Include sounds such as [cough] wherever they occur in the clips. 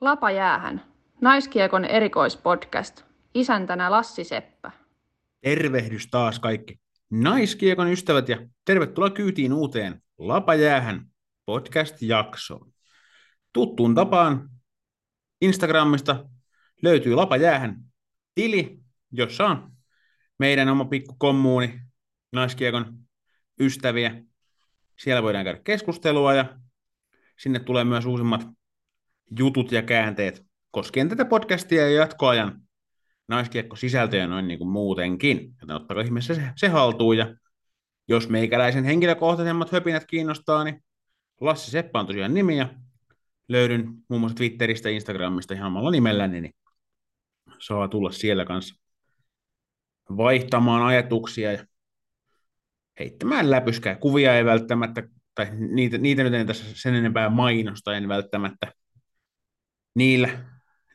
Lapa jäähän. Naiskiekon erikoispodcast. Isäntänä Lassi Seppä. Tervehdys taas kaikki naiskiekon ystävät ja tervetuloa kyytiin uuteen Lapa jäähän podcast-jaksoon. Tuttuun tapaan Instagramista löytyy Lapa jäähän tili, jossa on meidän oma pikku kommuuni naiskiekon ystäviä. Siellä voidaan käydä keskustelua ja sinne tulee myös uusimmat jutut ja käänteet koskien tätä podcastia ja jatkoajan naiskiekko-sisältöjä noin niin kuin muutenkin. Joten ottakaa ihmeessä se, se haltuun ja jos meikäläisen henkilökohtaisemmat höpinät kiinnostaa, niin Lassi Seppä on tosiaan nimi ja löydyn muun muassa Twitteristä ja Instagramista ihan omalla nimelläni, niin saa tulla siellä kanssa vaihtamaan ajatuksia ja heittämään läpyskää. Kuvia ei välttämättä, tai niitä, niitä nyt en tässä sen enempää mainosta, en välttämättä niillä,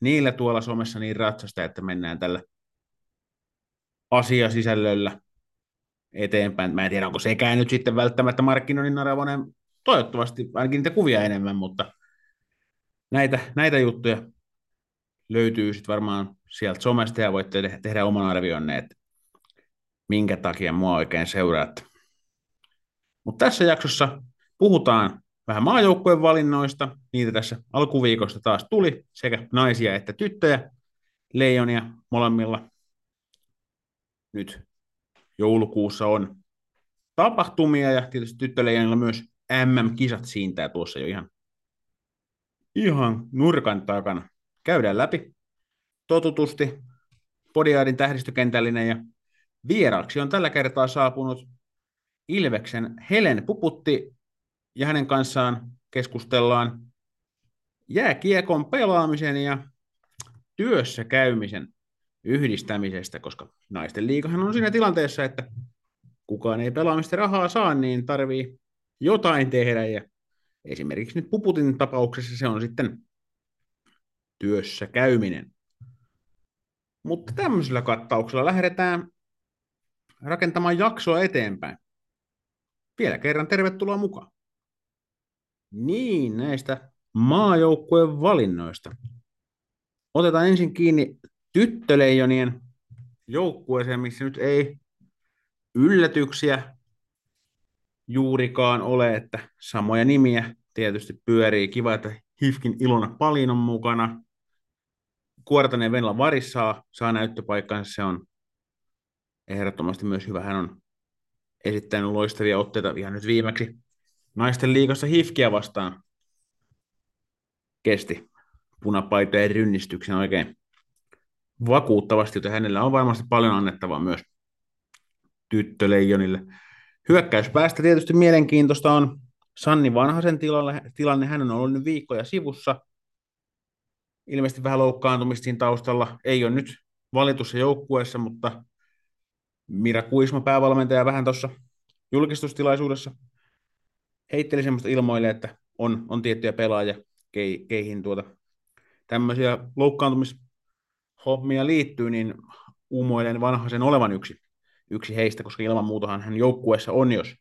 niillä tuolla somessa niin ratsasta, että mennään tällä asiasisällöllä eteenpäin. Mä en tiedä, onko sekään nyt sitten välttämättä markkinoinnin arvoinen, toivottavasti ainakin niitä kuvia enemmän, mutta näitä, näitä juttuja löytyy sitten varmaan sieltä somesta ja voitte te- tehdä oman arvionne, että minkä takia mua oikein seuraat. Mutta tässä jaksossa puhutaan vähän maajoukkueen valinnoista, niitä tässä alkuviikosta taas tuli, sekä naisia että tyttöjä, leijonia molemmilla. Nyt joulukuussa on tapahtumia ja tietysti tyttöleijonilla myös MM-kisat siintää tuossa jo ihan, ihan nurkan takana. Käydään läpi totutusti Podiaadin tähdistökentällinen ja vieraaksi on tällä kertaa saapunut Ilveksen Helen Puputti ja hänen kanssaan keskustellaan jääkiekon pelaamisen ja työssä käymisen yhdistämisestä, koska naisten liikahan on siinä tilanteessa, että kukaan ei pelaamista rahaa saa, niin tarvii jotain tehdä ja esimerkiksi nyt Puputin tapauksessa se on sitten työssä käyminen. Mutta tämmöisellä kattauksella lähdetään rakentamaan jaksoa eteenpäin. Vielä kerran tervetuloa mukaan. Niin, näistä maajoukkueen valinnoista. Otetaan ensin kiinni tyttöleijonien joukkueeseen, missä nyt ei yllätyksiä juurikaan ole, että samoja nimiä tietysti pyörii. Kiva, että Hifkin Ilona Palin on mukana. Kuortanen Venla Varis saa, saa näyttöpaikkansa, se on ehdottomasti myös hyvä. Hän on esittänyt loistavia otteita ihan nyt viimeksi naisten liigassa Hifkiä vastaan. Kesti punapaitojen rynnistyksen oikein vakuuttavasti, joten hänellä on varmasti paljon annettavaa myös tyttöleijonille. Hyökkäyspäästä tietysti mielenkiintoista on Sanni Vanhasen tilanne. tilanne. Hän on ollut nyt viikkoja sivussa. Ilmeisesti vähän loukkaantumista siinä taustalla. Ei ole nyt valitussa joukkueessa, mutta Mira Kuisma päävalmentaja vähän tuossa julkistustilaisuudessa heitteli semmoista ilmoille, että on, on tiettyjä pelaajia, kei, keihin tuota, tämmöisiä loukkaantumishommia liittyy, niin uumoilen vanhaisen olevan yksi, yksi heistä, koska ilman muutahan hän joukkueessa on, jos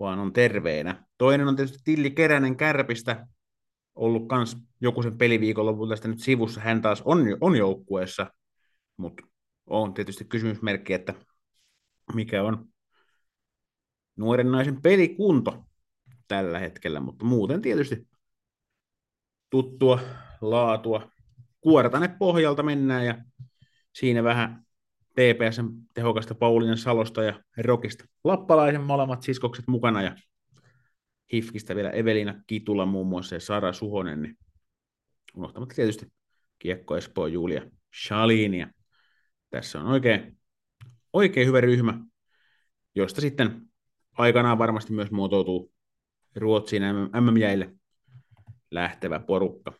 vaan on terveenä. Toinen on tietysti Tilli Keränen Kärpistä, ollut kans joku sen peliviikonlopulta tästä nyt sivussa. Hän taas on, on joukkueessa, mutta on tietysti kysymysmerkki, että mikä on nuoren naisen pelikunto tällä hetkellä, mutta muuten tietysti tuttua laatua. Kuortane pohjalta mennään ja siinä vähän TPSn tehokasta Paulinen Salosta ja Rokista. Lappalaisen molemmat siskokset mukana ja Hifkistä vielä Evelina Kitula muun muassa ja Sara Suhonen, niin unohtamatta tietysti Kiekko Espoo Julia Shalinia. Tässä on oikein, oikein hyvä ryhmä, josta sitten aikanaan varmasti myös muotoutuu Ruotsiin MM-jäille lähtevä porukka.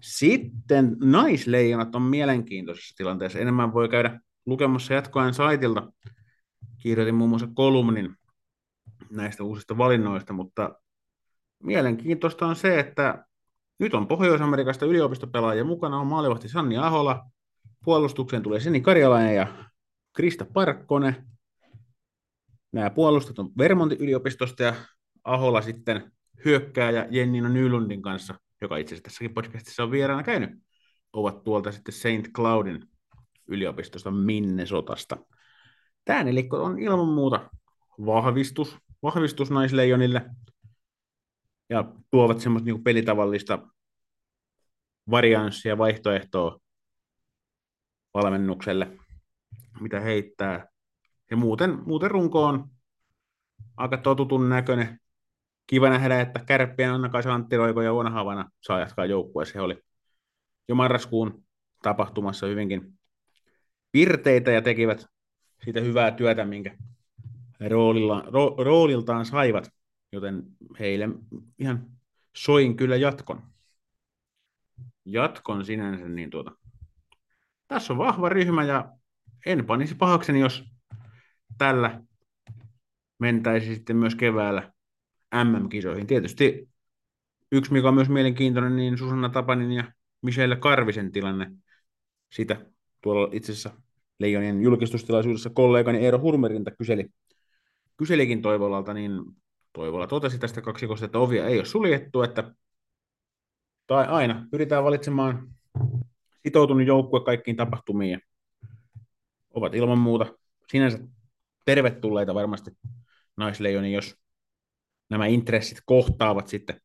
Sitten naisleijonat on mielenkiintoisessa tilanteessa. Enemmän voi käydä lukemassa jatkoajan saitilta. Kirjoitin muun muassa kolumnin näistä uusista valinnoista, mutta mielenkiintoista on se, että nyt on Pohjois-Amerikasta yliopistopelaajia mukana, on maalivahti Sanni Ahola, puolustukseen tulee Seni Karjalainen ja Krista Parkkonen. Nämä puolustat on Vermontin yliopistosta ja Ahola sitten hyökkää ja Jennina Nylundin kanssa joka itse asiassa tässäkin podcastissa on vieraana käynyt, ovat tuolta sitten St. Cloudin yliopistosta Minnesotasta. Tämä nelikko on ilman muuta vahvistus, vahvistus naisleijonille ja tuovat semmoista niin pelitavallista varianssia, vaihtoehtoa valmennukselle, mitä heittää. Ja muuten, muuten runko on aika totutun näköinen. Kiva nähdä, että kärppien Anna-Kaisa Antti Roiko ja Uona Havana saa jatkaa joukkueessa. He oli jo marraskuun tapahtumassa hyvinkin pirteitä ja tekivät siitä hyvää työtä, minkä roolilla, ro, rooliltaan saivat, joten heille ihan soin kyllä jatkon. Jatkon sinänsä, niin tuota, tässä on vahva ryhmä ja en panisi pahakseni, jos tällä mentäisi sitten myös keväällä MM-kisoihin. Tietysti yksi, mikä on myös mielenkiintoinen, niin Susanna Tapanin ja Michelle Karvisen tilanne. Sitä tuolla itse asiassa Leijonien julkistustilaisuudessa kollegani Eero Hurmerinta kyseli, kyselikin Toivolalta, niin Toivola totesi tästä kaksikosta, että ovia ei ole suljettu, että tai aina pyritään valitsemaan sitoutunut joukkue kaikkiin tapahtumiin ja ovat ilman muuta sinänsä tervetulleita varmasti naisleijoni, jos nämä intressit kohtaavat sitten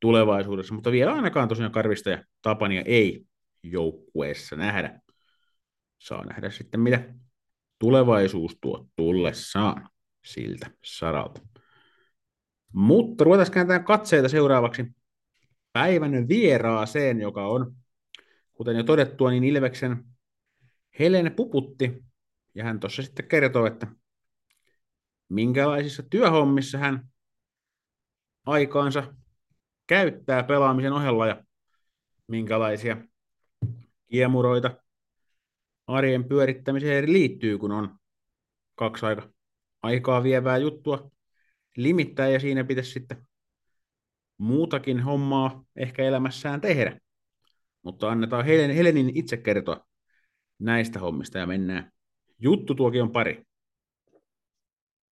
tulevaisuudessa, mutta vielä ainakaan tosiaan Karvista ja Tapania ei joukkueessa nähdä. Saa nähdä sitten, mitä tulevaisuus tuo tullessaan siltä saralta. Mutta ruvetaan kääntämään katseita seuraavaksi päivän vieraaseen, joka on, kuten jo todettua, niin Ilveksen Helene Puputti. Ja hän tuossa sitten kertoo, että minkälaisissa työhommissa hän aikaansa käyttää pelaamisen ohella ja minkälaisia kiemuroita arjen pyörittämiseen liittyy, kun on kaksi aika, aikaa vievää juttua limittää ja siinä pitäisi sitten muutakin hommaa ehkä elämässään tehdä. Mutta annetaan Helen, Helenin itse kertoa näistä hommista ja mennään juttu tuokin on pari.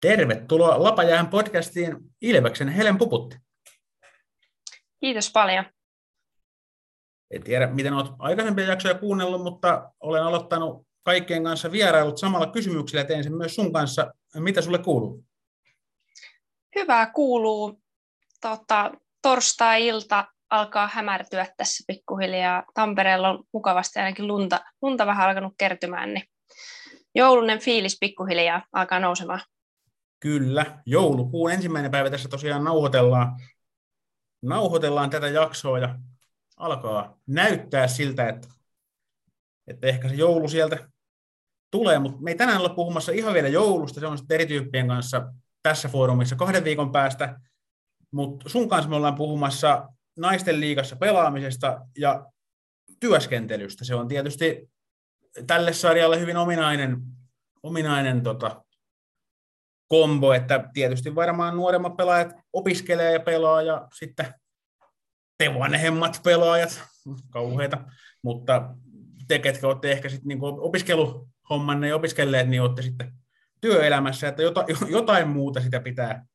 Tervetuloa Lapajään podcastiin Ilveksen Helen Puputti. Kiitos paljon. En tiedä, miten olet aikaisempia jaksoja kuunnellut, mutta olen aloittanut kaikkien kanssa vierailut samalla kysymyksellä. Teen sen myös sun kanssa. Mitä sulle kuuluu? Hyvää kuuluu. Tota, torstai-ilta alkaa hämärtyä tässä pikkuhiljaa. Tampereella on mukavasti ainakin lunta, lunta vähän alkanut kertymään, niin joulunen fiilis pikkuhiljaa alkaa nousemaan. Kyllä, joulukuun ensimmäinen päivä tässä tosiaan nauhoitellaan, nauhoitellaan tätä jaksoa ja alkaa näyttää siltä, että, että ehkä se joulu sieltä tulee, mutta me ei tänään olla puhumassa ihan vielä joulusta, se on sitten eri tyyppien kanssa tässä foorumissa kahden viikon päästä, mutta sun kanssa me ollaan puhumassa naisten liigassa pelaamisesta ja työskentelystä. Se on tietysti tälle sarjalle hyvin ominainen, ominainen tota, kombo, että tietysti varmaan nuoremmat pelaajat opiskelee ja pelaa ja sitten te vanhemmat pelaajat, kauheita, mutta te, ketkä olette ehkä sitten niin opiskeluhommanne ja opiskelleet, niin olette sitten työelämässä, että [laughs] jotain muuta sitä pitää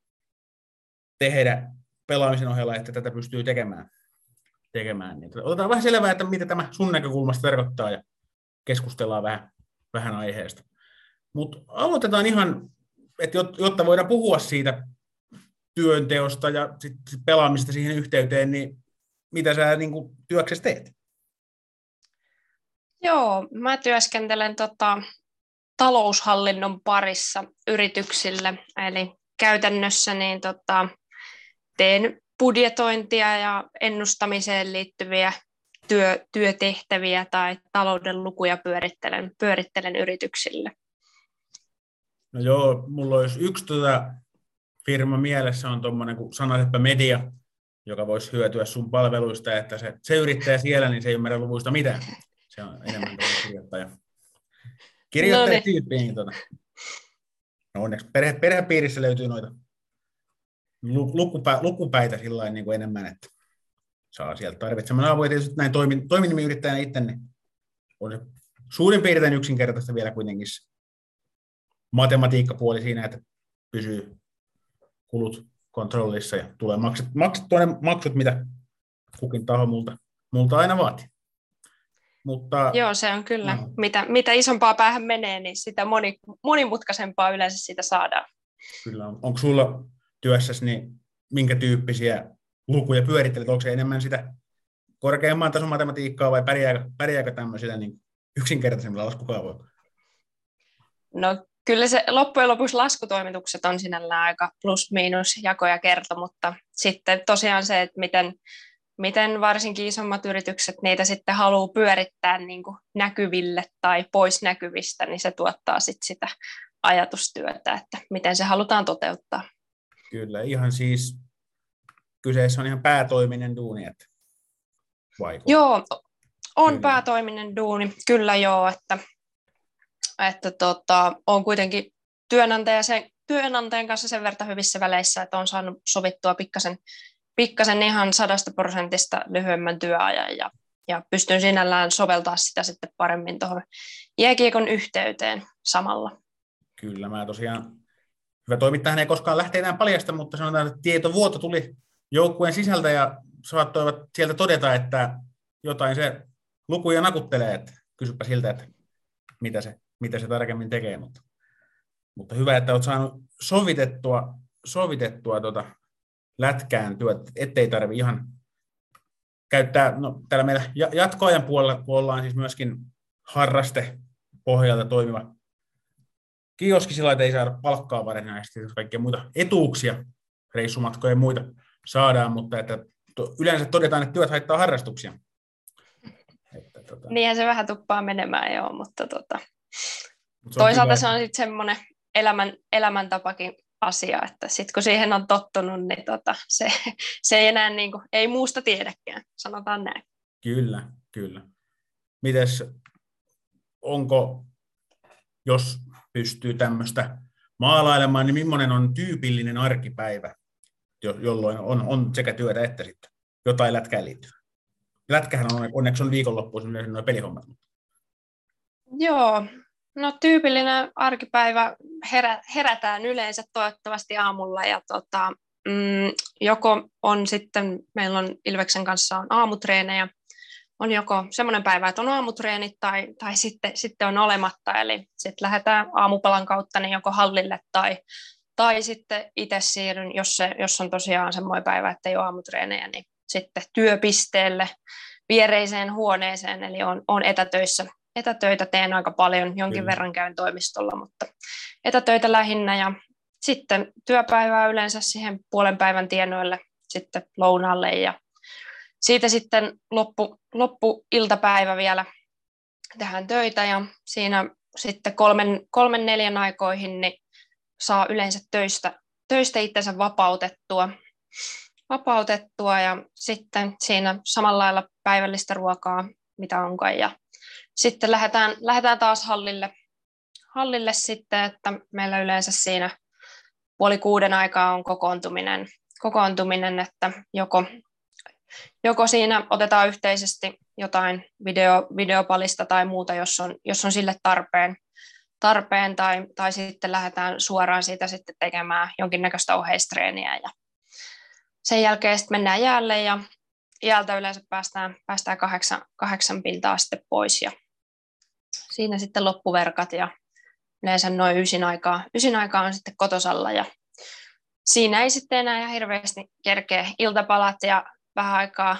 tehdä pelaamisen ohella, että tätä pystyy tekemään. tekemään. Niin otetaan vähän selvää, että mitä tämä sun näkökulmasta tarkoittaa ja keskustellaan vähän, vähän aiheesta. Mutta aloitetaan ihan, että jotta voidaan puhua siitä työnteosta ja sit pelaamista siihen yhteyteen, niin mitä sä niin työksessä teet? Joo, mä työskentelen tota, taloushallinnon parissa yrityksille, eli käytännössä niin tota, teen budjetointia ja ennustamiseen liittyviä työ, työtehtäviä tai talouden lukuja pyörittelen, pyörittelen yrityksille. No joo, mulla olisi yksi tuota firma mielessä on tuommoinen kuin Sanaseppä Media, joka voisi hyötyä sun palveluista, että se, se yrittää siellä, niin se ei ymmärrä luvuista mitään. Se on enemmän kirjoittaja. Kirjoittaja no tyyppi, niin tuota. No onneksi perhe, perhepiirissä löytyy noita lukupä, lukupäitä sillä niin kuin enemmän, että saa sieltä tarvitsemaan avuja. Tietysti näin toimin, toiminimiyrittäjänä itse, niin on se suurin piirtein yksinkertaista vielä kuitenkin matematiikkapuoli siinä, että pysyy kulut kontrollissa ja tulee maksat, maksat tuonne maksut, mitä kukin taho multa, multa aina vaati. Mutta, Joo, se on kyllä. No. Mitä, mitä isompaa päähän menee, niin sitä moni, monimutkaisempaa yleensä siitä saadaan. Kyllä. On. Onko sulla työssäsi niin minkä tyyppisiä lukuja pyörittelet? Onko se enemmän sitä korkeamman tason matematiikkaa vai pärjääkö, pärjääkö tämmöisillä niin yksinkertaisemmilla laskukaavoilla? No kyllä se loppujen lopuksi laskutoimitukset on sinällään aika plus-miinus jako ja kerto, mutta sitten tosiaan se, että miten, miten varsinkin isommat yritykset niitä sitten haluaa pyörittää niin kuin näkyville tai pois näkyvistä, niin se tuottaa sitten sitä ajatustyötä, että miten se halutaan toteuttaa. Kyllä, ihan siis kyseessä on ihan päätoiminen duuni, että vaikuttaa. Joo, on kyllä. päätoiminen duuni, kyllä joo, että, että tota, on kuitenkin työnantaja sen, työnantajan kanssa sen verran hyvissä väleissä, että on saanut sovittua pikkasen, pikkasen ihan sadasta prosentista lyhyemmän työajan ja, ja pystyn sinällään soveltaa sitä sitten paremmin tuohon jääkiekon yhteyteen samalla. Kyllä, mä tosiaan, hyvä toimittajahan ei koskaan lähteä enää paljasta, mutta sanotaan, että tietovuoto tuli joukkueen sisältä ja saattoivat sieltä todeta, että jotain se lukuja nakuttelee, että kysypä siltä, että mitä se, mitä se tarkemmin tekee, mutta, mutta hyvä, että olet saanut sovitettua, sovitettua tuota lätkään työt, ettei tarvi ihan käyttää, no täällä meillä jatkoajan puolella, kun ollaan siis myöskin harraste pohjalta toimiva kioski sillä ei saada palkkaa varsinaisesti, kaikkia muita etuuksia, reissumatkoja ja muita saadaan, mutta että yleensä todetaan, että työt haittaa harrastuksia. Että, tota... Niinhän se vähän tuppaa menemään, joo, mutta tota... Mut se toisaalta hyvä. se on sitten semmoinen elämän, elämäntapakin asia, että sitten kun siihen on tottunut, niin tota, se, [laughs] se ei enää niin kuin, ei muusta tiedäkään, sanotaan näin. Kyllä, kyllä. Mites, onko, jos pystyy tämmöistä maalailemaan, niin millainen on tyypillinen arkipäivä jolloin on, on sekä työtä että sitten jotain lätkään liittyvää. Lätkähän on, onneksi on viikonloppuisin nuo pelihommat. Joo, no tyypillinen arkipäivä herä, herätään yleensä toivottavasti aamulla ja tota, mm, joko on sitten, meillä on Ilveksen kanssa on aamutreenejä, on joko semmoinen päivä, että on aamutreenit tai, tai sitten, sitten on olematta, eli sitten lähdetään aamupalan kautta niin joko hallille tai tai sitten itse siirryn, jos, se, jos on tosiaan semmoinen päivä, että ei ole aamutreenejä, niin sitten työpisteelle viereiseen huoneeseen, eli on, on etätöissä. Etätöitä teen aika paljon, jonkin Kyllä. verran käyn toimistolla, mutta etätöitä lähinnä ja sitten työpäivää yleensä siihen puolen päivän tienoille sitten lounalle ja siitä sitten loppu, loppuiltapäivä vielä tähän töitä ja siinä sitten kolmen, kolmen neljän aikoihin niin saa yleensä töistä, töistä itsensä vapautettua, vapautettua ja sitten siinä samalla lailla päivällistä ruokaa, mitä onkaan. Ja sitten lähdetään, lähdetään taas hallille, hallille sitten, että meillä yleensä siinä puoli kuuden aikaa on kokoontuminen, kokoontuminen että joko, joko siinä otetaan yhteisesti jotain video, videopalista tai muuta, jos on, jos on sille tarpeen, tarpeen tai, tai sitten lähdetään suoraan siitä sitten tekemään jonkinnäköistä oheistreeniä ja sen jälkeen sitten mennään jäälle ja jäältä yleensä päästään, päästään kahdeksan, kahdeksan pintaa sitten pois ja siinä sitten loppuverkat ja yleensä noin ysin aikaa, ysin aikaa on sitten kotosalla ja siinä ei sitten enää ihan hirveästi kerkeä iltapalat ja vähän aikaa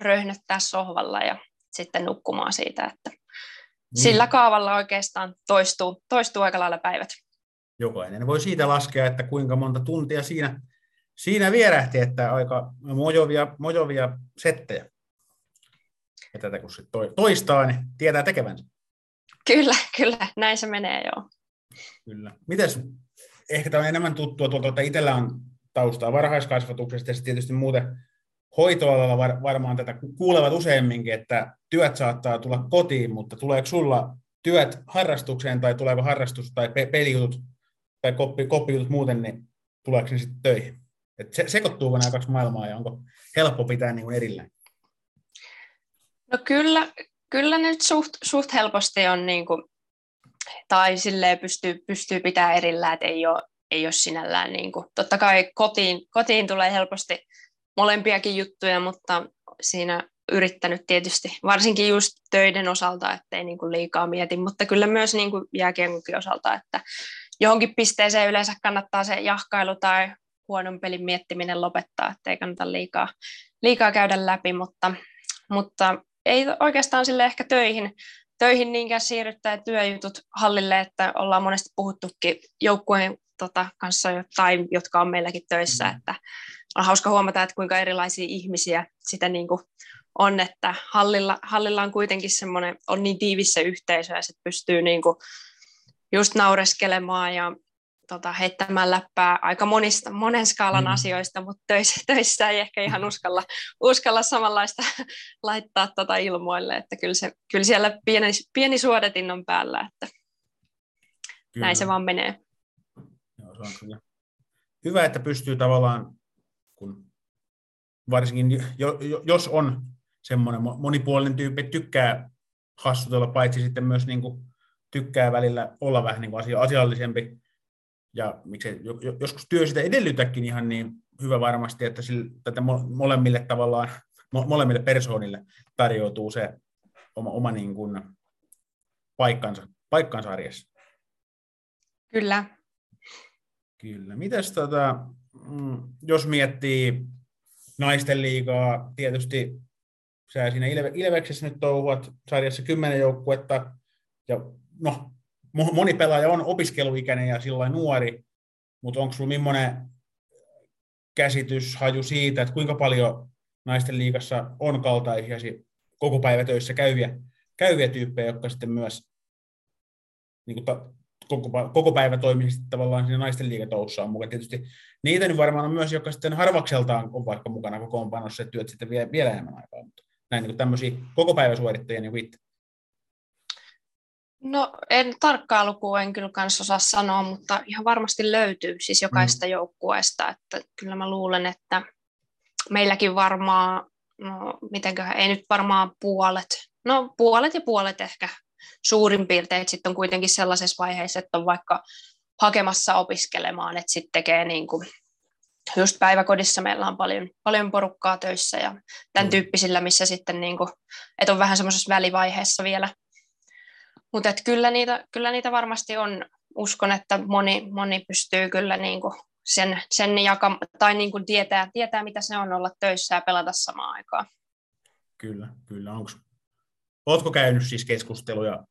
röhnöttää sohvalla ja sitten nukkumaan siitä, että niin. Sillä kaavalla oikeastaan toistuu, toistuu aika lailla päivät. Jokainen voi siitä laskea, että kuinka monta tuntia siinä, siinä vierähti, että aika mojovia, mojovia settejä. Ja tätä kun sit toistaa, niin tietää tekevänsä. Kyllä, kyllä, näin se menee joo. Kyllä. Mites, ehkä tämä on enemmän tuttua tuolta, että itsellä on taustaa varhaiskasvatuksesta ja tietysti muuten hoitoalalla var, varmaan tätä kuulevat useamminkin, että työt saattaa tulla kotiin, mutta tuleeko sulla työt harrastukseen tai tuleeko harrastus tai pe- pelijutut tai koppi, koppijutut muuten, niin tuleeko ne sitten töihin? Et se, sekoittuuko nämä kaksi maailmaa ja onko helppo pitää niin kuin erillään? No kyllä, kyllä nyt suht, suht helposti on niin kuin, tai silleen pystyy, pystyy pitämään erillään, että ei ole, ei ole sinällään niin kuin, totta kai kotiin, kotiin tulee helposti molempiakin juttuja, mutta siinä yrittänyt tietysti, varsinkin just töiden osalta, ettei niin kuin liikaa mieti, mutta kyllä myös niin kuin jääkienkokin osalta, että johonkin pisteeseen yleensä kannattaa se jahkailu tai huonon pelin miettiminen lopettaa, ettei kannata liikaa, liikaa käydä läpi, mutta, mutta ei oikeastaan sille ehkä töihin, töihin niinkään siirryttää työjutut hallille, että ollaan monesti puhuttukin joukkueen tota, kanssa, tai jotka on meilläkin töissä, mm. että on hauska huomata, että kuinka erilaisia ihmisiä sitä niin kuin on, että hallilla, hallilla on kuitenkin semmoinen, on niin tiivissä yhteisö ja sitten pystyy niin kuin just naureskelemaan ja tota, heittämään läppää aika monista, monen skaalan mm. asioista, mutta töissä, [laughs] töissä ei ehkä ihan uskalla, uskalla samanlaista [laughs] laittaa tota ilmoille, että kyllä, se, kyllä siellä pieni, pieni suodetin on päällä, että kyllä. näin se vaan menee. Joo, se on kyllä. Hyvä, että pystyy tavallaan, kun varsinkin jo, jo, jos on semmoinen monipuolinen tyyppi, tykkää hassutella, paitsi sitten myös niin kuin tykkää välillä olla vähän niin kuin asia, asiallisempi, ja miksei joskus työ sitä edellytäkin ihan niin hyvä varmasti, että sille, tätä molemmille tavallaan, molemmille persoonille tarjoutuu se oma, oma niin kuin paikkansa, paikkansa arjessa. Kyllä. Kyllä. Mites tota, mm, jos miettii naisten liigaa, tietysti sä siinä Ilve, Ilveksessä nyt touhuat sarjassa kymmenen joukkuetta, ja no, moni pelaaja on opiskeluikäinen ja sillä nuori, mutta onko sinulla millainen käsitys, haju siitä, että kuinka paljon naisten liigassa on kaltaisia koko päivä töissä käyviä, käyviä tyyppejä, jotka sitten myös niin kuin ta, koko, koko päivä toimisi tavallaan siinä naisten liigatoussa on mukana. Tietysti niitä nyt varmaan on myös, jotka sitten harvakseltaan on vaikka mukana kokoonpanossa, että työt sitten vielä, vielä enemmän aikaa, mutta näin niin kuin tämmöisiä koko päivä suorittajia niin kuin No en tarkkaa lukua en kyllä kanssa osaa sanoa, mutta ihan varmasti löytyy siis jokaista mm. joukkueesta, että kyllä mä luulen, että meilläkin varmaan, no mitenköhän, ei nyt varmaan puolet, no puolet ja puolet ehkä suurin piirtein, sitten on kuitenkin sellaisessa vaiheessa, että on vaikka hakemassa opiskelemaan, että sitten tekee niin kuin, just päiväkodissa meillä on paljon, paljon porukkaa töissä ja tämän mm. tyyppisillä, missä sitten niin kuin, että on vähän semmoisessa välivaiheessa vielä, mutta kyllä niitä, kyllä niitä varmasti on. Uskon, että moni, moni pystyy kyllä niin kuin sen, sen jaka, tai niin kuin tietää, tietää, mitä se on olla töissä ja pelata samaan aikaan. Kyllä, kyllä. Onko, oletko käynyt siis keskusteluja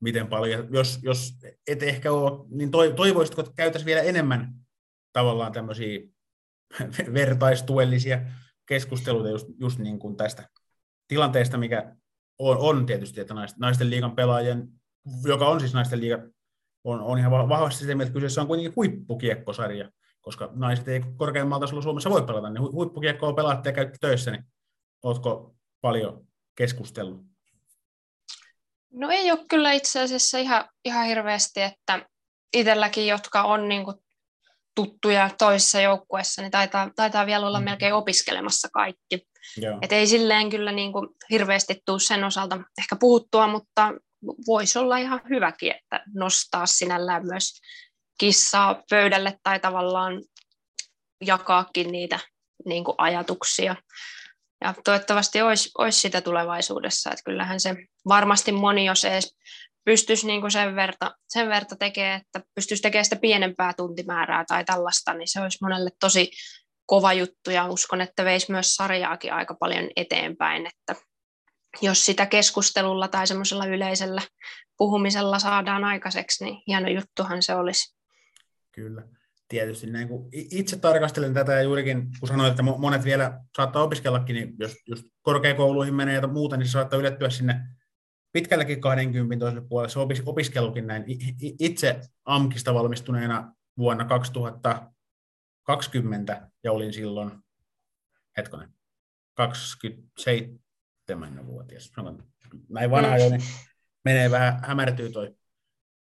miten paljon? Jos, jos et ehkä ole, niin toivoisitko, että käytäisiin vielä enemmän tavallaan tämmöisiä [laughs] vertaistuellisia keskusteluita just, just niin kuin tästä tilanteesta, mikä on, on tietysti, että naisten liigan pelaajien joka on siis naisten liiga, on, on ihan vahvasti sitä että kyseessä on kuitenkin huippukiekkosarja, koska naiset ei korkeammalla tasolla Suomessa voi pelata, niin huippukiekkoa pelaatte ja käytte töissä, niin oletko paljon keskustellut? No ei ole kyllä itse asiassa ihan, ihan hirveästi, että itselläkin, jotka on niin kuin tuttuja toisessa joukkueessa, niin taitaa, taitaa vielä olla mm. melkein opiskelemassa kaikki. Et ei silleen kyllä niin kuin hirveästi tule sen osalta ehkä puhuttua, mutta voisi olla ihan hyväkin, että nostaa sinällään myös kissaa pöydälle tai tavallaan jakaakin niitä niin kuin ajatuksia. Ja toivottavasti olisi, olisi sitä tulevaisuudessa, että kyllähän se varmasti moni, jos edes pystyisi niin kuin sen, verta, sen verta tekemään, että pystyisi tekemään sitä pienempää tuntimäärää tai tällaista, niin se olisi monelle tosi kova juttu ja uskon, että veisi myös sarjaakin aika paljon eteenpäin, että jos sitä keskustelulla tai semmoisella yleisellä puhumisella saadaan aikaiseksi, niin hieno juttuhan se olisi. Kyllä. Tietysti näin, kun itse tarkastelen tätä ja juurikin, kun sanoit, että monet vielä saattaa opiskellakin, niin jos just korkeakouluihin menee ja muuta, niin se saattaa ylettyä sinne pitkälläkin 20 toiselle puolelle se opis, opiskelukin näin. Itse AMKista valmistuneena vuonna 2020 ja olin silloin, hetkonen, 27, seitsemänvuotias. Näin vanha jo, niin menee vähän, hämärtyy toi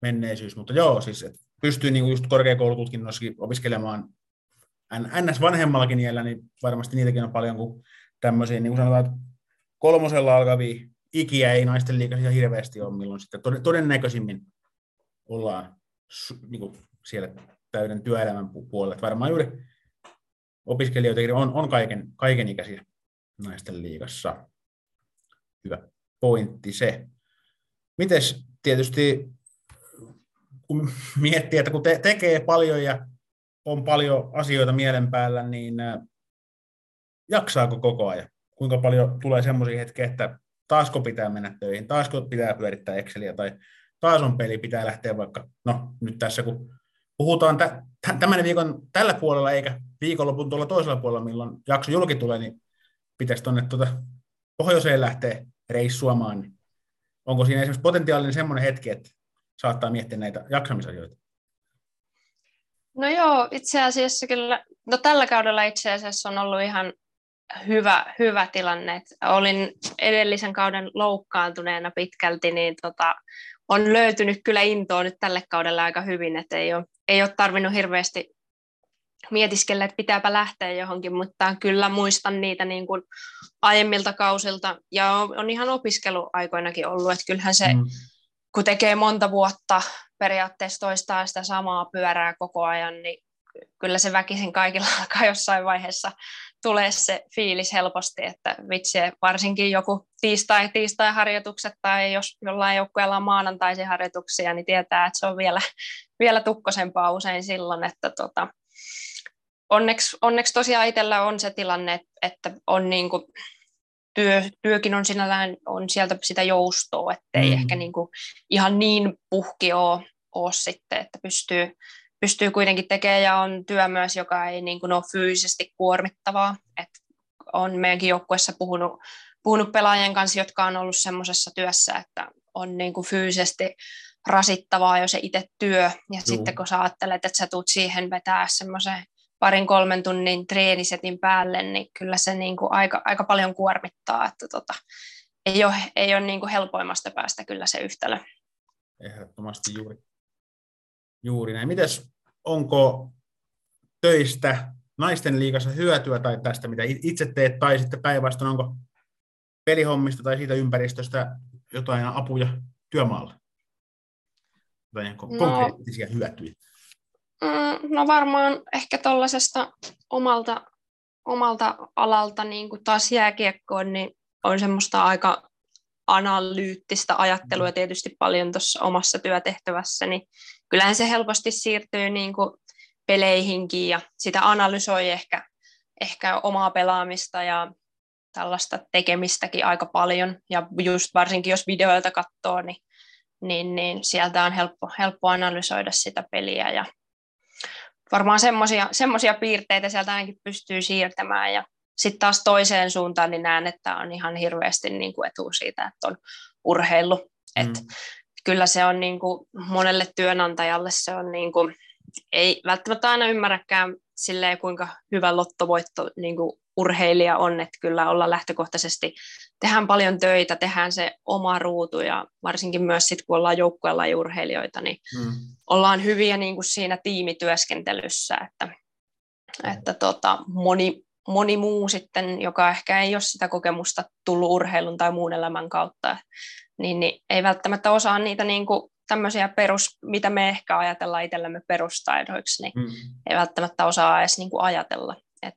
menneisyys, mutta joo, siis et pystyy niinku just korkeakoulututkinnossakin opiskelemaan ns. vanhemmallakin iällä, niin varmasti niitäkin on paljon, kuin tämmöisiä, niin kuin sanotaan, kolmosella alkavia ikiä ei naisten liikassa hirveästi ole, milloin sitten todennäköisimmin ollaan niin kuin siellä täyden työelämän puolella. Varmaan juuri opiskelijoita on, on kaiken, kaiken ikäisiä naisten liigassa. Hyvä pointti se. Mites tietysti, kun miettii, että kun te- tekee paljon ja on paljon asioita mielen päällä, niin äh, jaksaako koko ajan? Kuinka paljon tulee semmoisia hetkiä, että taasko pitää mennä töihin, taasko pitää pyörittää Exceliä tai taas on peli, pitää lähteä vaikka, no nyt tässä kun puhutaan tämän viikon tällä puolella eikä viikonlopun tuolla toisella puolella, milloin jakso julki tulee, niin pitäisi tuonne tuota pohjoiseen lähteä reissuamaan. Niin onko siinä esimerkiksi potentiaalinen semmoinen hetki, että saattaa miettiä näitä jaksamisasioita? No joo, itse asiassa kyllä, no tällä kaudella itse asiassa on ollut ihan hyvä, hyvä tilanne. olin edellisen kauden loukkaantuneena pitkälti, niin tota, on löytynyt kyllä intoa nyt tälle kaudelle aika hyvin, että ei ole, ei ole tarvinnut hirveästi mietiskellä, että pitääpä lähteä johonkin, mutta kyllä muistan niitä niin kuin aiemmilta kausilta, ja on, on ihan opiskeluaikoinakin ollut, että kyllähän se, mm. kun tekee monta vuotta periaatteessa toistaa sitä samaa pyörää koko ajan, niin kyllä se väkisin kaikilla [laughs] alkaa jossain vaiheessa tulee se fiilis helposti, että vitsi, varsinkin joku tiistai, tiistai-harjoitukset tai jos jollain joukkueella on maanantaisia harjoituksia, niin tietää, että se on vielä, [laughs] vielä tukkosempaa usein silloin, että tota, onneksi, onneksi tosiaan itsellä on se tilanne, että on niin kuin, työ, työkin on sinällään on sieltä sitä joustoa, ettei mm. ehkä niin kuin ihan niin puhki ole, ole sitten, että pystyy, pystyy kuitenkin tekemään ja on työ myös, joka ei niin kuin ole fyysisesti kuormittavaa. Et on meidänkin joukkueessa puhunut, puhunut pelaajien kanssa, jotka on ollut semmoisessa työssä, että on niin kuin fyysisesti rasittavaa jo se itse työ. Ja Joo. sitten kun sä ajattelet, että sä tuut siihen vetää semmoisen parin kolmen tunnin treenisetin päälle, niin kyllä se niin kuin aika, aika paljon kuormittaa, että tota, ei ole, ei ole niin kuin helpoimmasta päästä kyllä se yhtälö. Ehdottomasti juuri, juuri näin. Mites onko töistä naisten liigassa hyötyä tai tästä, mitä itse teet, tai sitten päinvastoin, onko pelihommista tai siitä ympäristöstä jotain apuja työmaalla? Tai no, konkreettisia hyötyjä? Mm, no varmaan ehkä tuollaisesta omalta, omalta alalta, niin kuin taas jääkiekkoon, niin on semmoista aika analyyttistä ajattelua mm. tietysti paljon tuossa omassa työtehtävässä, niin kyllähän se helposti siirtyy niin kuin peleihinkin ja sitä analysoi ehkä, ehkä omaa pelaamista ja tällaista tekemistäkin aika paljon. Ja just varsinkin jos videoilta katsoo, niin, niin, niin sieltä on helppo, helppo analysoida sitä peliä ja varmaan semmoisia piirteitä sieltä ainakin pystyy siirtämään ja sitten taas toiseen suuntaan niin näen, että on ihan hirveästi niin kuin etu siitä, että on urheilu. Mm. Et kyllä se on niin kuin monelle työnantajalle se on niin kuin, ei välttämättä aina ymmärräkään silleen, kuinka hyvä lottovoitto niin kuin urheilija on, että kyllä olla lähtökohtaisesti, tehdään paljon töitä, tehdään se oma ruutu ja varsinkin myös sitten kun ollaan joukkueella urheilijoita, niin mm. ollaan hyviä niin kuin siinä tiimityöskentelyssä, että, että tota, moni, moni muu sitten, joka ehkä ei ole sitä kokemusta tullut urheilun tai muun elämän kautta, niin, niin ei välttämättä osaa niitä niin kuin tämmöisiä perus, mitä me ehkä ajatellaan itsellämme perustaidoiksi, niin mm. ei välttämättä osaa edes niin kuin ajatella. Et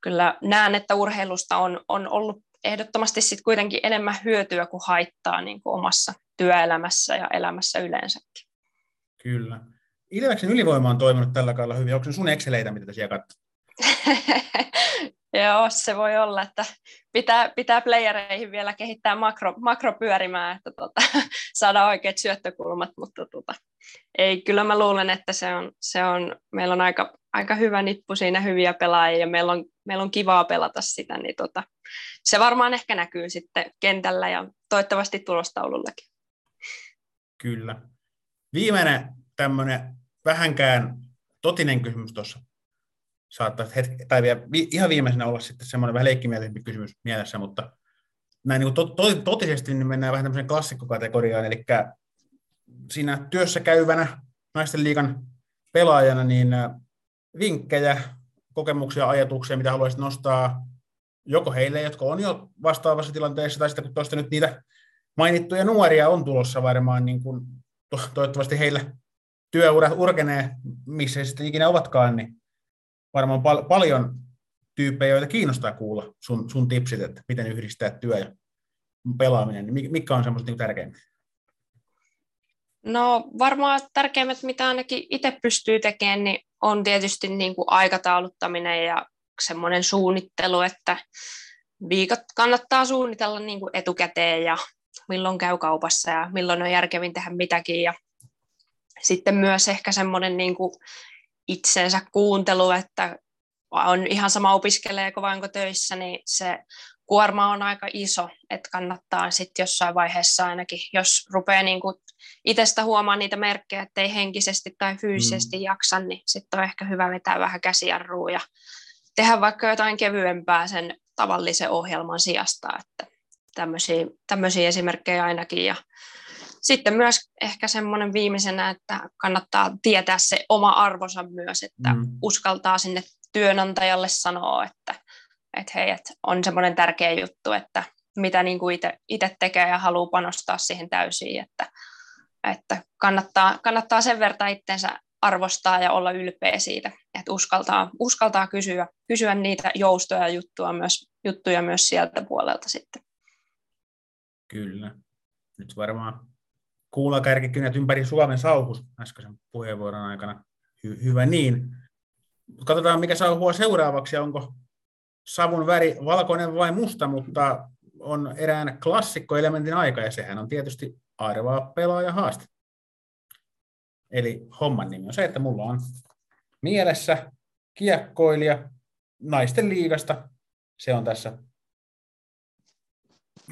kyllä näen, että urheilusta on, on ollut ehdottomasti sit kuitenkin enemmän hyötyä kuin haittaa niin kuin omassa työelämässä ja elämässä yleensäkin. Kyllä. Ilveksen ylivoima on toiminut tällä kaudella hyvin. Onko se sun Exceleitä, mitä siellä katsoo? [laughs] Joo, se voi olla, että pitää, pitää playereihin vielä kehittää makro, makro pyörimään, että tota, [laughs] saada oikeat syöttökulmat, mutta tota, ei, kyllä mä luulen, että se on, se on, meillä on aika, aika hyvä nippu siinä, hyviä pelaajia ja meillä on, meillä on kivaa pelata sitä, niin tota, se varmaan ehkä näkyy sitten kentällä ja toivottavasti tulostaulullakin. Kyllä. Viimeinen tämmöinen vähänkään totinen kysymys tuossa saattaisi hetki, tai vielä, vi, ihan viimeisenä olla sitten semmoinen vähän leikkimielisempi kysymys mielessä, mutta näin niin to, to, totisesti niin mennään vähän tämmöiseen klassikkokategoriaan, eli siinä työssä käyvänä naisten liikan pelaajana, niin äh, vinkkejä, kokemuksia, ajatuksia, mitä haluaisit nostaa joko heille, jotka on jo vastaavassa tilanteessa, tai sitten kun tuosta nyt niitä mainittuja nuoria on tulossa varmaan, niin kuin to, toivottavasti heillä työura urkenee, missä sitten ikinä ovatkaan, niin varmaan pal- paljon tyyppejä, joita kiinnostaa kuulla sun, sun tipsit, että miten yhdistää työ ja pelaaminen, niin mitkä on semmoiset niin tärkeimmät? No varmaan tärkeimmät, mitä ainakin itse pystyy tekemään, niin on tietysti niin kuin aikatauluttaminen ja semmoinen suunnittelu, että viikot kannattaa suunnitella niin kuin etukäteen ja milloin käy kaupassa ja milloin on järkevin tehdä mitäkin. Ja sitten myös ehkä semmoinen niin kuin itsensä kuuntelu, että on ihan sama opiskeleeko vai onko töissä, niin se kuorma on aika iso, että kannattaa sitten jossain vaiheessa ainakin, jos rupeaa niin kuin itsestä huomaa niitä merkkejä, että ei henkisesti tai fyysisesti mm. jaksa, niin sitten on ehkä hyvä vetää vähän käsijarrua ja tehdä vaikka jotain kevyempää sen tavallisen ohjelman sijasta, että tämmöisiä esimerkkejä ainakin. Ja sitten myös ehkä semmoinen viimeisenä, että kannattaa tietää se oma arvonsa myös, että mm. uskaltaa sinne työnantajalle sanoa, että, että hei, että on semmoinen tärkeä juttu, että mitä niin kuin itse tekee ja haluaa panostaa siihen täysin, että, että kannattaa, kannattaa sen verran itsensä arvostaa ja olla ylpeä siitä, että uskaltaa, uskaltaa kysyä, kysyä niitä joustoja ja juttuja myös, juttuja myös sieltä puolelta sitten. Kyllä. Nyt varmaan kuulla kärkikynät ympäri Suomen sauhus äskeisen puheenvuoron aikana. Hy- hyvä niin. Katsotaan, mikä sauhua seuraavaksi onko savun väri valkoinen vai musta, mutta on erään klassikkoelementin aika, ja sehän on tietysti arvaa pelaaja haaste. Eli homman nimi on se, että mulla on mielessä kiekkoilija naisten liigasta. Se on tässä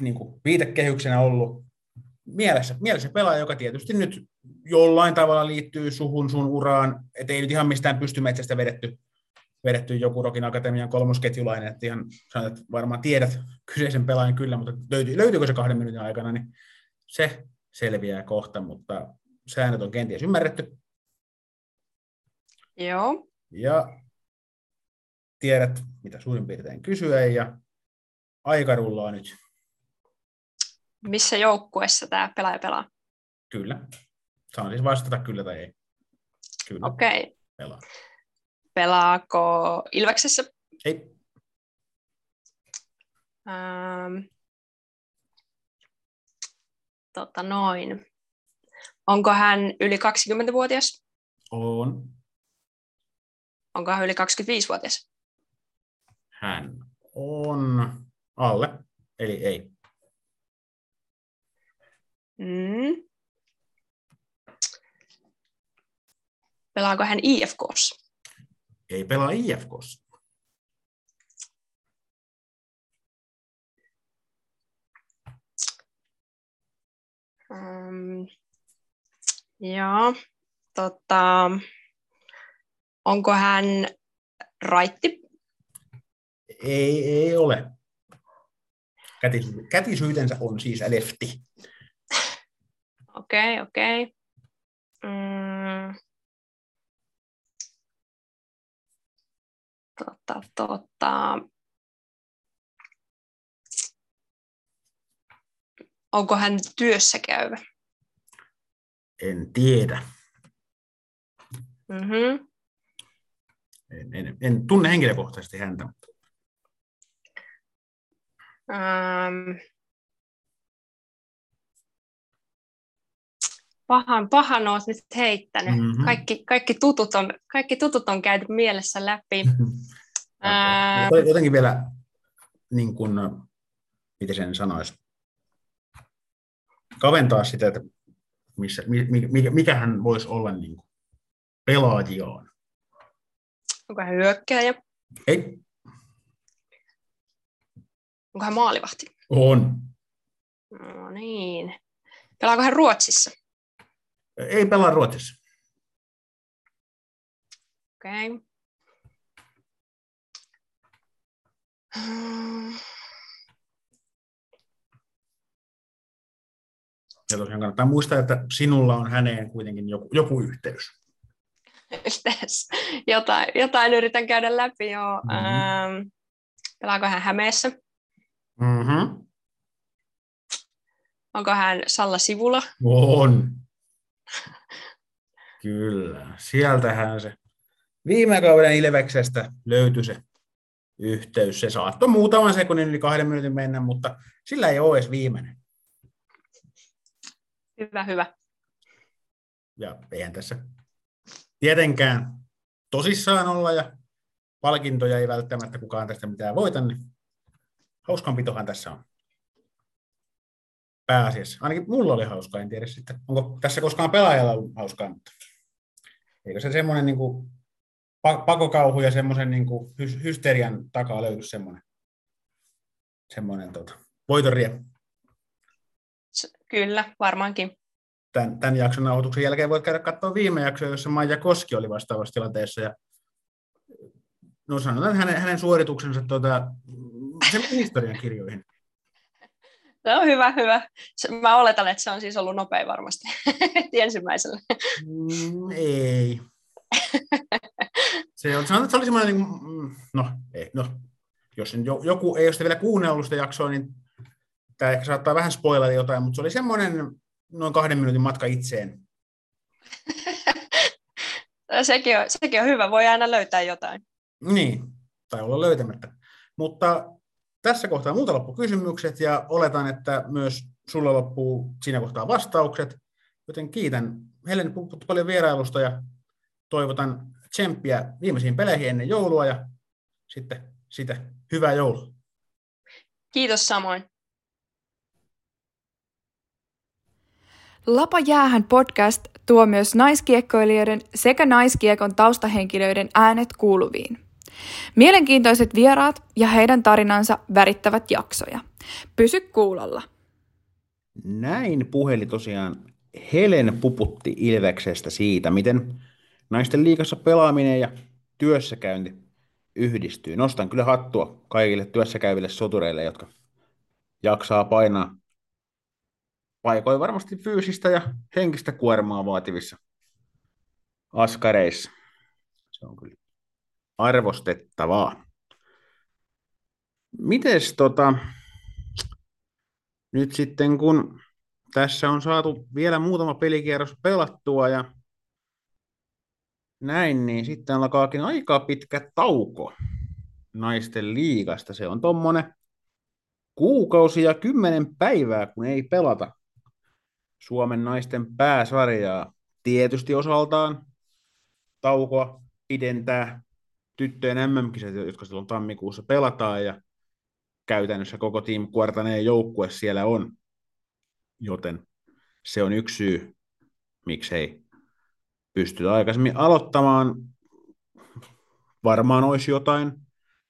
niin kuin viitekehyksenä ollut mielessä, mielessä pelaaja, joka tietysti nyt jollain tavalla liittyy suhun sun uraan, että ei nyt ihan mistään pystymetsästä vedetty, vedetty joku Rokin Akatemian kolmosketjulainen, että ihan sanot, että varmaan tiedät kyseisen pelaajan kyllä, mutta löytyy, löytyykö se kahden minuutin aikana, niin se selviää kohta, mutta säännöt on kenties ymmärretty. Joo. Ja tiedät, mitä suurin piirtein kysyä, ja aika rullaa nyt. Missä joukkueessa tämä pelaaja pelaa? Kyllä. Saan siis vastata kyllä tai ei. Kyllä. Okei. Okay. Pelaa. Pelaako Ilveksessä? Ei. Ähm, tota noin. Onko hän yli 20-vuotias? On. Onko hän yli 25-vuotias? Hän on alle, eli ei. Mm. Pelaako hän IFKs? Ei pelaa IFKs. Um, joo, tota, onko hän raitti? Ei, ei ole. Kätisy- kätisyytensä on siis lefti. Okei, okay, okei. Okay. Mm. Tota, tota. Onko hän työssä käyvä? En tiedä. Mm-hmm. En, en, en tunne henkilökohtaisesti häntä. Um, pahan, pahan olet nyt heittänyt. Mm-hmm. Kaikki, kaikki, tutut on, kaikki tutut on käyty mielessä läpi. Ää... Jotenkin vielä, niin kuin, miten sen sanoisi, kaventaa sitä, että missä, mikä, mikähän voisi olla niin kuin pelaajiaan. Onko hän hyökkääjä? Ei. Onko hän maalivahti? On. No niin. Pelaako hän Ruotsissa? Ei pelaa Ruotsissa. Okei. Okay. Ja tosiaan kannattaa muistaa, että sinulla on häneen kuitenkin joku, joku yhteys. Yhteys. Jotain, jotain yritän käydä läpi, joo. Mm-hmm. Ähm, pelaako hän Hämeessä? Mm-hmm. Onko hän Salla Sivulla? On. [laughs] Kyllä, sieltähän se viime kauden Ilveksestä löytyi se yhteys. Se saattoi muutaman sekunnin yli kahden minuutin mennä, mutta sillä ei ole edes viimeinen. Hyvä, hyvä. Ja eihän tässä tietenkään tosissaan olla ja palkintoja ei välttämättä kukaan tästä mitään voita, niin hauskanpitohan tässä on pääasiassa. Ainakin mulla oli hauskaa, en tiedä sitten, onko tässä koskaan pelaajalla ollut hauskaa, mutta eikö se semmoinen niin kuin pakokauhu ja semmoisen niin kuin hysterian takaa löydy semmoinen, semmoinen tota, voitonrie. Kyllä, varmaankin. Tämän, tämän jakson nauhoituksen jälkeen voit käydä katsoa viime jaksoa, jossa Maija Koski oli vastaavassa tilanteessa. Ja, no sanotaan, että hänen, hänen suorituksensa tota, sen historian kirjoihin. No hyvä, hyvä. Mä oletan, että se on siis ollut nopein varmasti [laughs] ensimmäisellä. Mm, ei. Se, on, se oli semmoinen, niin kuin, no, ei, no, jos joku ei ole vielä kuunnellut sitä jaksoa, niin tämä ehkä saattaa vähän spoilata jotain, mutta se oli semmoinen noin kahden minuutin matka itseen. [laughs] sekin, on, sekin on hyvä, voi aina löytää jotain. Niin, tai olla löytämättä. Mutta tässä kohtaa muuta loppu kysymykset ja oletan, että myös sulla loppuu siinä kohtaa vastaukset. Joten kiitän Helen paljon vierailusta ja toivotan tsemppiä viimeisiin peleihin ennen joulua ja sitten sitä hyvää joulua. Kiitos samoin. Lapa jäähän podcast tuo myös naiskiekkoilijoiden sekä naiskiekon taustahenkilöiden äänet kuuluviin. Mielenkiintoiset vieraat ja heidän tarinansa värittävät jaksoja. Pysy kuulolla. Näin puheli tosiaan Helen puputti Ilveksestä siitä, miten naisten liikassa pelaaminen ja työssäkäynti yhdistyy. Nostan kyllä hattua kaikille työssäkäyville sotureille, jotka jaksaa painaa paikoin varmasti fyysistä ja henkistä kuormaa vaativissa askareissa. Se on kyllä arvostettavaa. Mites tota, nyt sitten kun tässä on saatu vielä muutama pelikierros pelattua ja näin, niin sitten alkaakin aika pitkä tauko naisten liigasta. Se on tuommoinen kuukausi ja kymmenen päivää, kun ei pelata Suomen naisten pääsarjaa. Tietysti osaltaan taukoa pidentää tyttöjen MM-kisat, jotka silloin tammikuussa pelataan, ja käytännössä koko Team Quartaneen joukkue siellä on. Joten se on yksi syy, miksei pystytä aikaisemmin aloittamaan. Varmaan olisi jotain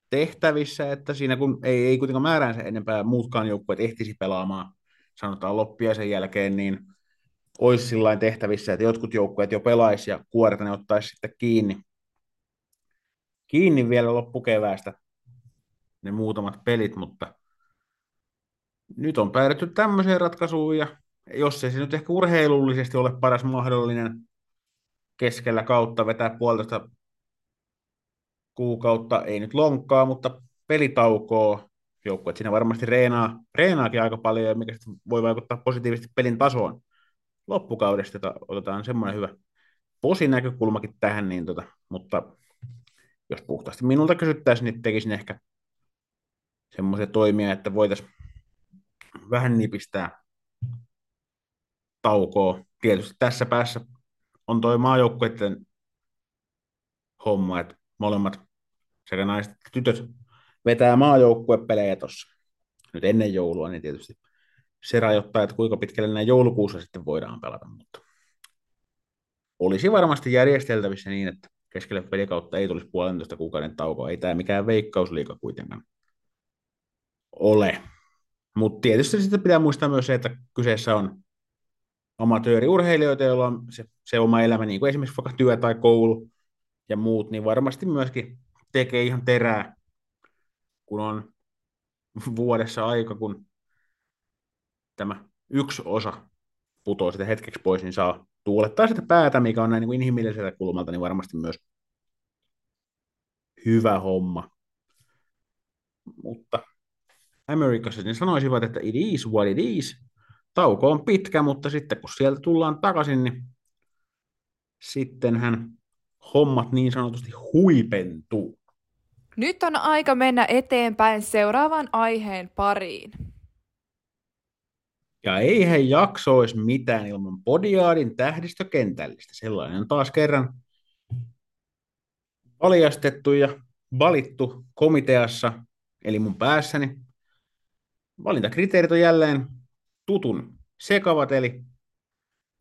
tehtävissä, että siinä kun ei, ei kuitenkaan määränsä enempää muutkaan joukkueet ehtisi pelaamaan, sanotaan loppia sen jälkeen, niin olisi sillä tehtävissä, että jotkut joukkueet jo pelaisi ja kuorta ne ottaisi sitten kiinni, kiinni vielä loppukeväästä. Ne muutamat pelit, mutta nyt on päädytty tämmöiseen ratkaisuun ja jos ei se nyt ehkä urheilullisesti ole paras mahdollinen keskellä kautta vetää puolitoista kuukautta, ei nyt lonkkaa, mutta pelitaukoa, joukkueet siinä varmasti reenaa, reenaakin aika paljon, mikä voi vaikuttaa positiivisesti pelin tasoon. Loppukaudesta, otetaan semmoinen hyvä posinäkökulmakin tähän, niin tota, mutta jos puhtaasti minulta kysyttäisiin, niin tekisin ehkä semmoisia toimia, että voitaisiin vähän nipistää taukoa. Tietysti tässä päässä on toi maajoukkueiden homma, että molemmat sekä naiset että tytöt vetää maajoukkuepelejä tuossa nyt ennen joulua, niin tietysti se rajoittaa, että kuinka pitkälle näin joulukuussa sitten voidaan pelata, mutta olisi varmasti järjesteltävissä niin, että keskelle pelikautta ei tulisi puolentoista kuukauden taukoa. Ei tämä mikään veikkausliika kuitenkaan ole. Mutta tietysti sitten pitää muistaa myös se, että kyseessä on amatööriurheilijoita, joilla on se, se oma elämä, niin kuin esimerkiksi vaikka työ tai koulu ja muut, niin varmasti myöskin tekee ihan terää, kun on vuodessa aika, kun tämä yksi osa putoaa sitä hetkeksi pois, niin saa tuulettaa sitä päätä, mikä on näin niin inhimilliseltä kulmalta, niin varmasti myös hyvä homma. Mutta Amerikassa niin sanoisivat, että it is what it is. Tauko on pitkä, mutta sitten kun sieltä tullaan takaisin, niin sittenhän hommat niin sanotusti huipentuu. Nyt on aika mennä eteenpäin seuraavan aiheen pariin. Ja eihän jakso olisi mitään ilman Podiaadin tähdistökentällistä. Sellainen on taas kerran valjastettu ja valittu komiteassa, eli mun päässäni. Valintakriteerit on jälleen tutun sekavat, eli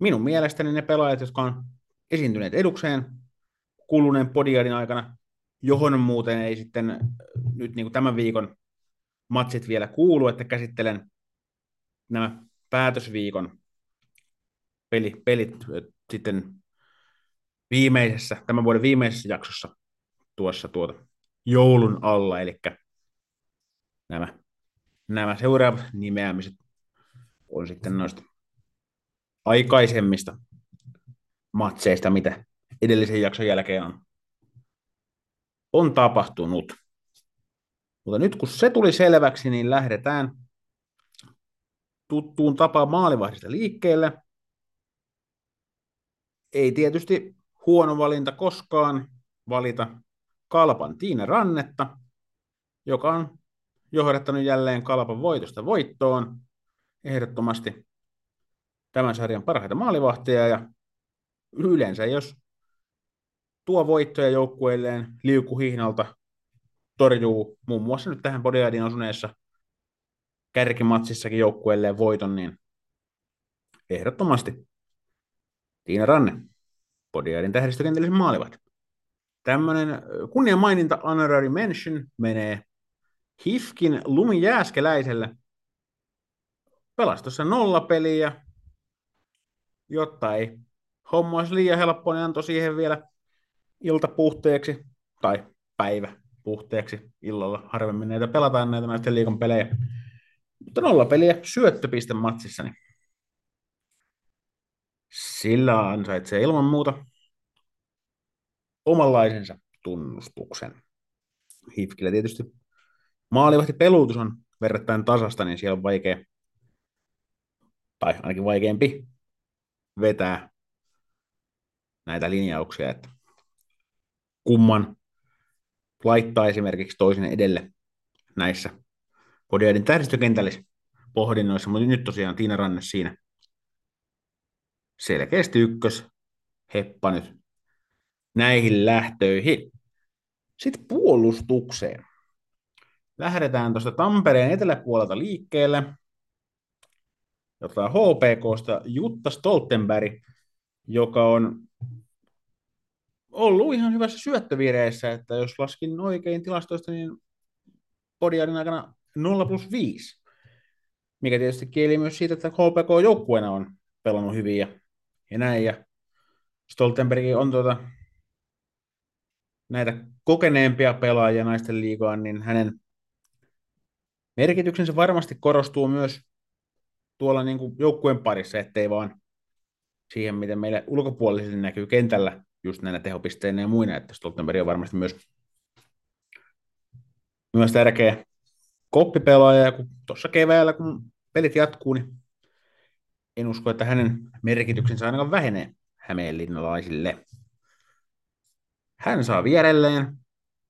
minun mielestäni ne pelaajat, jotka on esiintyneet edukseen kuluneen podiadin aikana, johon muuten ei sitten nyt niin kuin tämän viikon matsit vielä kuulu, että käsittelen nämä päätösviikon peli, pelit sitten viimeisessä, tämän vuoden viimeisessä jaksossa tuossa tuota joulun alla, eli nämä, nämä seuraavat nimeämiset on sitten noista aikaisemmista matseista, mitä edellisen jakson jälkeen on, on tapahtunut. Mutta nyt kun se tuli selväksi, niin lähdetään tuttuun tapaan maalivahdista liikkeelle. Ei tietysti huono valinta koskaan valita Kalpan Tiina Rannetta, joka on johdattanut jälleen Kalpan voitosta voittoon. Ehdottomasti tämän sarjan parhaita maalivahtia ja yleensä jos tuo voittoja joukkueilleen liukuhihnalta torjuu muun muassa nyt tähän Podiadin osuneessa kärkimatsissakin joukkueelleen voiton, niin ehdottomasti Tiina Ranne, Podiadin tähdistökentällisen maalivat. Tämmöinen kunnian maininta honorary mention menee Hifkin Lumi Jääskeläiselle. Pelasi tuossa nolla peliä, jotta ei homma olisi liian helppoa, niin antoi siihen vielä ilta puhteeksi tai päivä puhteeksi illalla. Harvemmin näitä pelataan näitä naisten liikon pelejä. Mutta nolla peliä syöttöpiste matsissa, sillä ansaitsee ilman muuta omanlaisensa tunnustuksen. Hifkillä tietysti maalivahti peluutus on verrattain tasasta, niin siellä on vaikea, tai ainakin vaikeampi vetää näitä linjauksia, että kumman laittaa esimerkiksi toisen edelle näissä Podiaidin tähdistökentällis pohdinnoissa, mutta nyt tosiaan Tiina Ranne siinä selkeästi ykkös heppa nyt näihin lähtöihin. Sitten puolustukseen. Lähdetään tuosta Tampereen eteläpuolelta liikkeelle. Jotain HPKsta Jutta Stoltenberg, joka on ollut ihan hyvässä syöttövireessä, että jos laskin oikein tilastoista, niin podiarin aikana 0 plus 5, mikä tietysti kieli myös siitä, että HPK joukkueena on pelannut hyvin ja, ja näin, ja Stoltenberg on tuota, näitä kokeneempia pelaajia naisten liigaan, niin hänen merkityksensä varmasti korostuu myös tuolla niin kuin joukkueen parissa, ettei vaan siihen, miten meille ulkopuolisille näkyy kentällä just näinä tehopisteinä ja muina, että Stoltenberg on varmasti myös, myös tärkeä koppipelaaja, ja kun tuossa keväällä, kun pelit jatkuu, niin en usko, että hänen merkityksensä ainakaan vähenee hämeenlinnalaisille. Hän saa vierelleen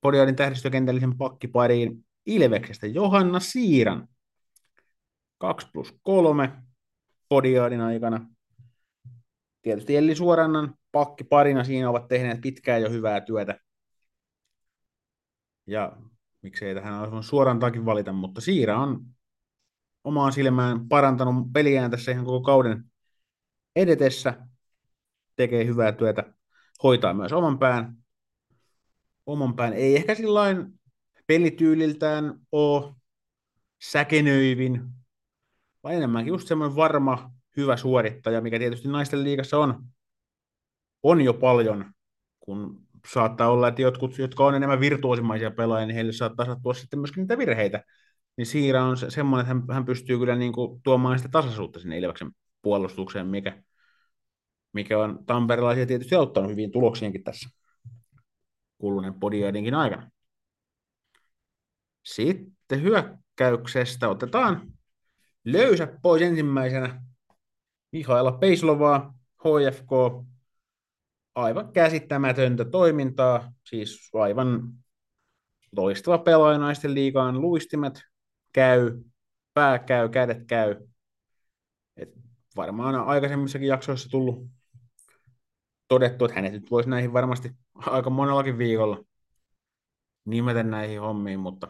Podiaadin tähdistökentällisen pakkipariin Ilveksestä Johanna Siiran. 2 plus 3 Podiaadin aikana. Tietysti Elli Suorannan pakkiparina siinä ovat tehneet pitkään jo hyvää työtä. Ja miksei tähän olisi suorantaankin valita, mutta Siira on omaan silmään parantanut peliään tässä ihan koko kauden edetessä. Tekee hyvää työtä, hoitaa myös oman pään. Oman pään ei ehkä sillain pelityyliltään ole säkenöivin, vaan enemmänkin just semmoinen varma, hyvä suorittaja, mikä tietysti naisten liigassa on on jo paljon, kun saattaa olla, että jotkut, jotka on enemmän virtuosimaisia pelaajia, niin heille saattaa sattua sitten myöskin niitä virheitä. Niin Siira on se, semmoinen, että hän, hän pystyy kyllä niin kuin tuomaan sitä tasaisuutta sinne Ilveksen puolustukseen, mikä, mikä on tamperelaisia tietysti auttanut hyvin tuloksiinkin tässä kuluneen podiaidinkin aikana. Sitten hyökkäyksestä otetaan löysä pois ensimmäisenä Mihaila Peislovaa, HFK, aivan käsittämätöntä toimintaa, siis aivan loistava pelaaja naisten liigaan, luistimet käy, pää käy, kädet käy. Et varmaan aikaisemmissakin jaksoissa tullut todettu, että hänet nyt voisi näihin varmasti aika monellakin viikolla nimetä näihin hommiin, mutta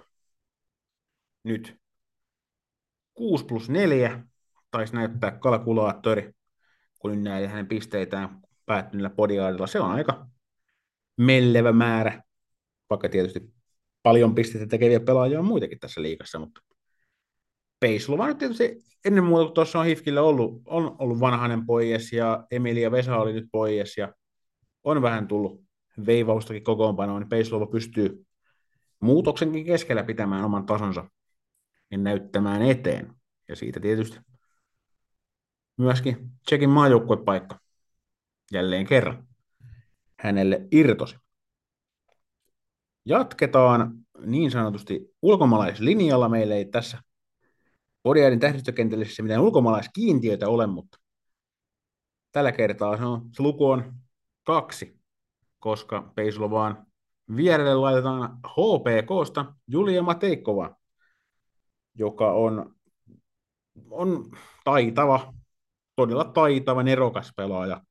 nyt 6 plus 4 taisi näyttää kalkulaattori, kun nyt näin hänen pisteitään päättyneellä podiaadilla. Se on aika mellevä määrä, vaikka tietysti paljon pisteitä tekeviä pelaajia on muitakin tässä liikassa, mutta Peislova nyt tietysti ennen muuta, kun tuossa on Hifkillä ollut, on ollut vanhainen poies ja Emilia Vesa oli nyt poies ja on vähän tullut veivaustakin kokoonpanoon, niin Peislova pystyy muutoksenkin keskellä pitämään oman tasonsa ja näyttämään eteen. Ja siitä tietysti myöskin Tsekin maajoukkuepaikka jälleen kerran hänelle irtosi. Jatketaan niin sanotusti ulkomaalaislinjalla. Meillä ei tässä Podiaidin tähdistökentällisissä mitään ulkomaalaiskiintiöitä ole, mutta tällä kertaa se, on, se luku on kaksi, koska Peislovaan vierelle laitetaan HPKsta Julia Mateikkova, joka on, on taitava, todella taitava, nerokas pelaaja.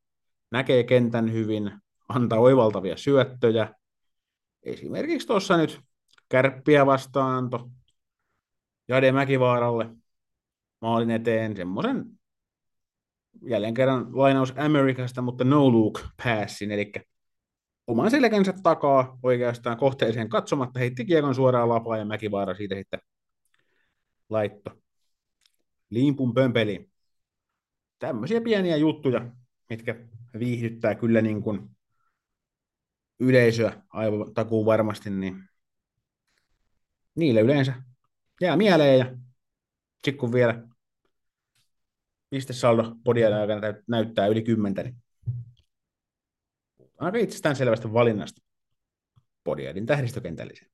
Näkee kentän hyvin, antaa oivaltavia syöttöjä. Esimerkiksi tuossa nyt kärppiä vastaan anto Jade Mäkivaaralle maalin eteen semmoisen jälleen kerran lainaus Amerikasta, mutta no look passin, eli oman selkänsä takaa oikeastaan kohteeseen katsomatta, heitti kiekon suoraan lapaan ja Mäkivaara siitä sitten laitto limpun pömpeliin. Tämmöisiä pieniä juttuja, mitkä viihdyttää kyllä niin kuin yleisöä aivan takuun varmasti, niin niille yleensä jää mieleen ja sitten vielä pistesaldo podien aikana näyttää yli kymmentä, niin aika itsestään selvästä valinnasta podiaidin tähdistökentällisen.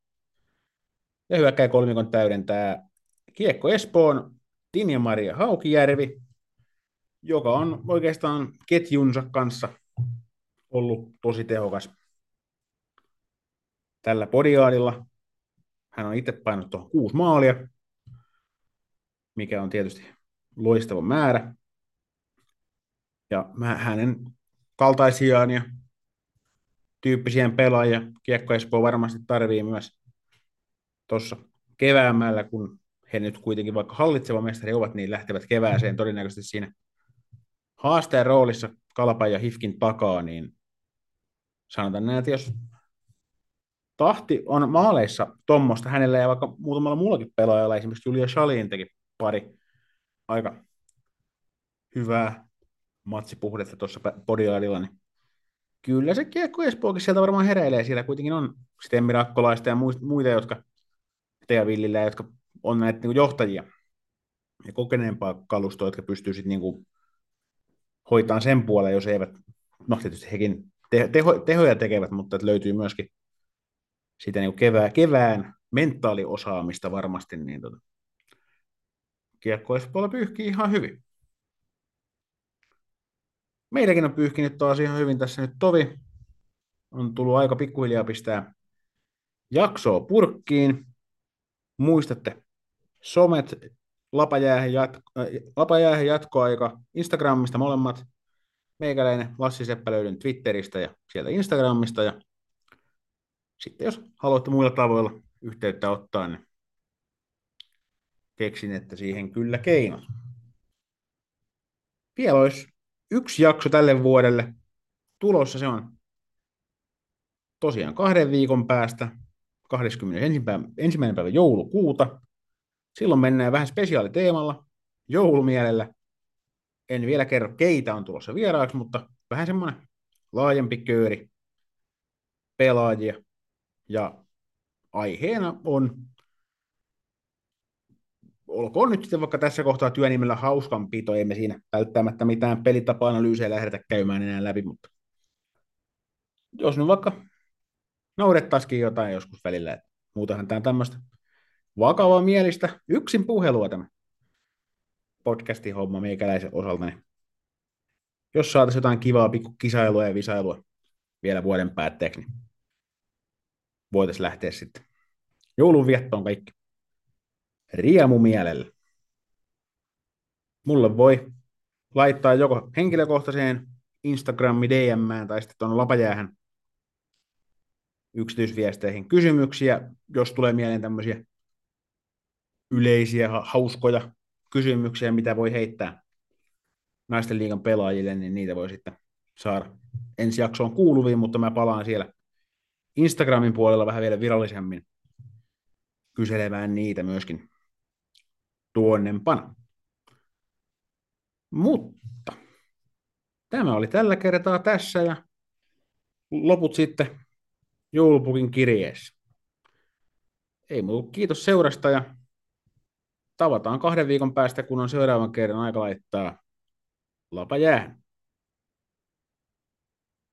Ja hyökkäin kolmikon täydentää Kiekko Espoon Tinja Maria Haukijärvi, joka on oikeastaan ketjunsa kanssa ollut tosi tehokas tällä podiaadilla. Hän on itse painanut tuohon kuusi maalia, mikä on tietysti loistava määrä. Ja hänen kaltaisiaan ja tyyppisiä pelaajia Kiekko Espoo varmasti tarvii myös tuossa keväämällä, kun he nyt kuitenkin vaikka hallitseva mestari ovat, niin lähtevät kevääseen todennäköisesti siinä haasteen roolissa Kalpan ja Hifkin takaa, niin sanotaan näin, että jos tahti on maaleissa tuommoista hänellä ja vaikka muutamalla muullakin pelaajalla, esimerkiksi Julia Shalin teki pari aika hyvää matsipuhdetta tuossa podiaadilla, niin kyllä se kiekko Espookin sieltä varmaan heräilee. Siellä kuitenkin on Stemmi Rakkolaista ja muita, jotka Tea Villillä, jotka on näitä niin johtajia ja kokeneempaa kalustoa, jotka pystyy sitten niin hoitamaan sen puolen, jos eivät, no tietysti hekin teho, tehoja tekevät, mutta että löytyy myöskin sitä niin kevää, kevään mentaaliosaamista varmasti, niin tota, kiekko Espoolla pyyhkii ihan hyvin. Meidänkin on pyyhkinyt taas ihan hyvin tässä nyt tovi. On tullut aika pikkuhiljaa pistää jaksoa purkkiin. Muistatte somet, lapajäähän, jatko, äh, jatkoaika, Instagramista molemmat. Meikäläinen Lassi Seppä löydyn Twitteristä ja sieltä Instagramista. Ja sitten jos haluatte muilla tavoilla yhteyttä ottaa, niin keksin, että siihen kyllä keinot. Vielä olisi yksi jakso tälle vuodelle tulossa. Se on tosiaan kahden viikon päästä, 21. Päivä, ensimmäinen päivä joulukuuta. Silloin mennään vähän spesiaaliteemalla, joulumielellä. En vielä kerro, keitä on tulossa vieraaksi, mutta vähän semmoinen laajempi kööri pelaajia. Ja aiheena on olkoon nyt sitten vaikka tässä kohtaa työnimellä hauskanpito, ei me siinä välttämättä mitään pelitapa-analyysejä lähdetä käymään enää läpi, mutta jos nyt vaikka noudettaisikin jotain joskus välillä, että muutahan tämä tämmöistä vakavaa mielistä yksin puhelua tämä podcastin homma meikäläisen osalta, niin jos saataisiin jotain kivaa pikku kisailua ja visailua vielä vuoden päätteeksi, niin voitaisiin lähteä sitten joulunviettoon kaikki riemu mielellä. Mulle voi laittaa joko henkilökohtaiseen Instagrami DM tai sitten tuonne lapajäähän yksityisviesteihin kysymyksiä, jos tulee mieleen tämmöisiä yleisiä, hauskoja kysymyksiä, mitä voi heittää naisten liigan pelaajille, niin niitä voi sitten saada ensi jaksoon kuuluviin, mutta mä palaan siellä Instagramin puolella vähän vielä virallisemmin kyselemään niitä myöskin tuonnempana. Mutta tämä oli tällä kertaa tässä ja loput sitten joulupukin kirjeessä. Ei muuta kiitos seurasta ja tavataan kahden viikon päästä, kun on seuraavan kerran aika laittaa lapa jäähän.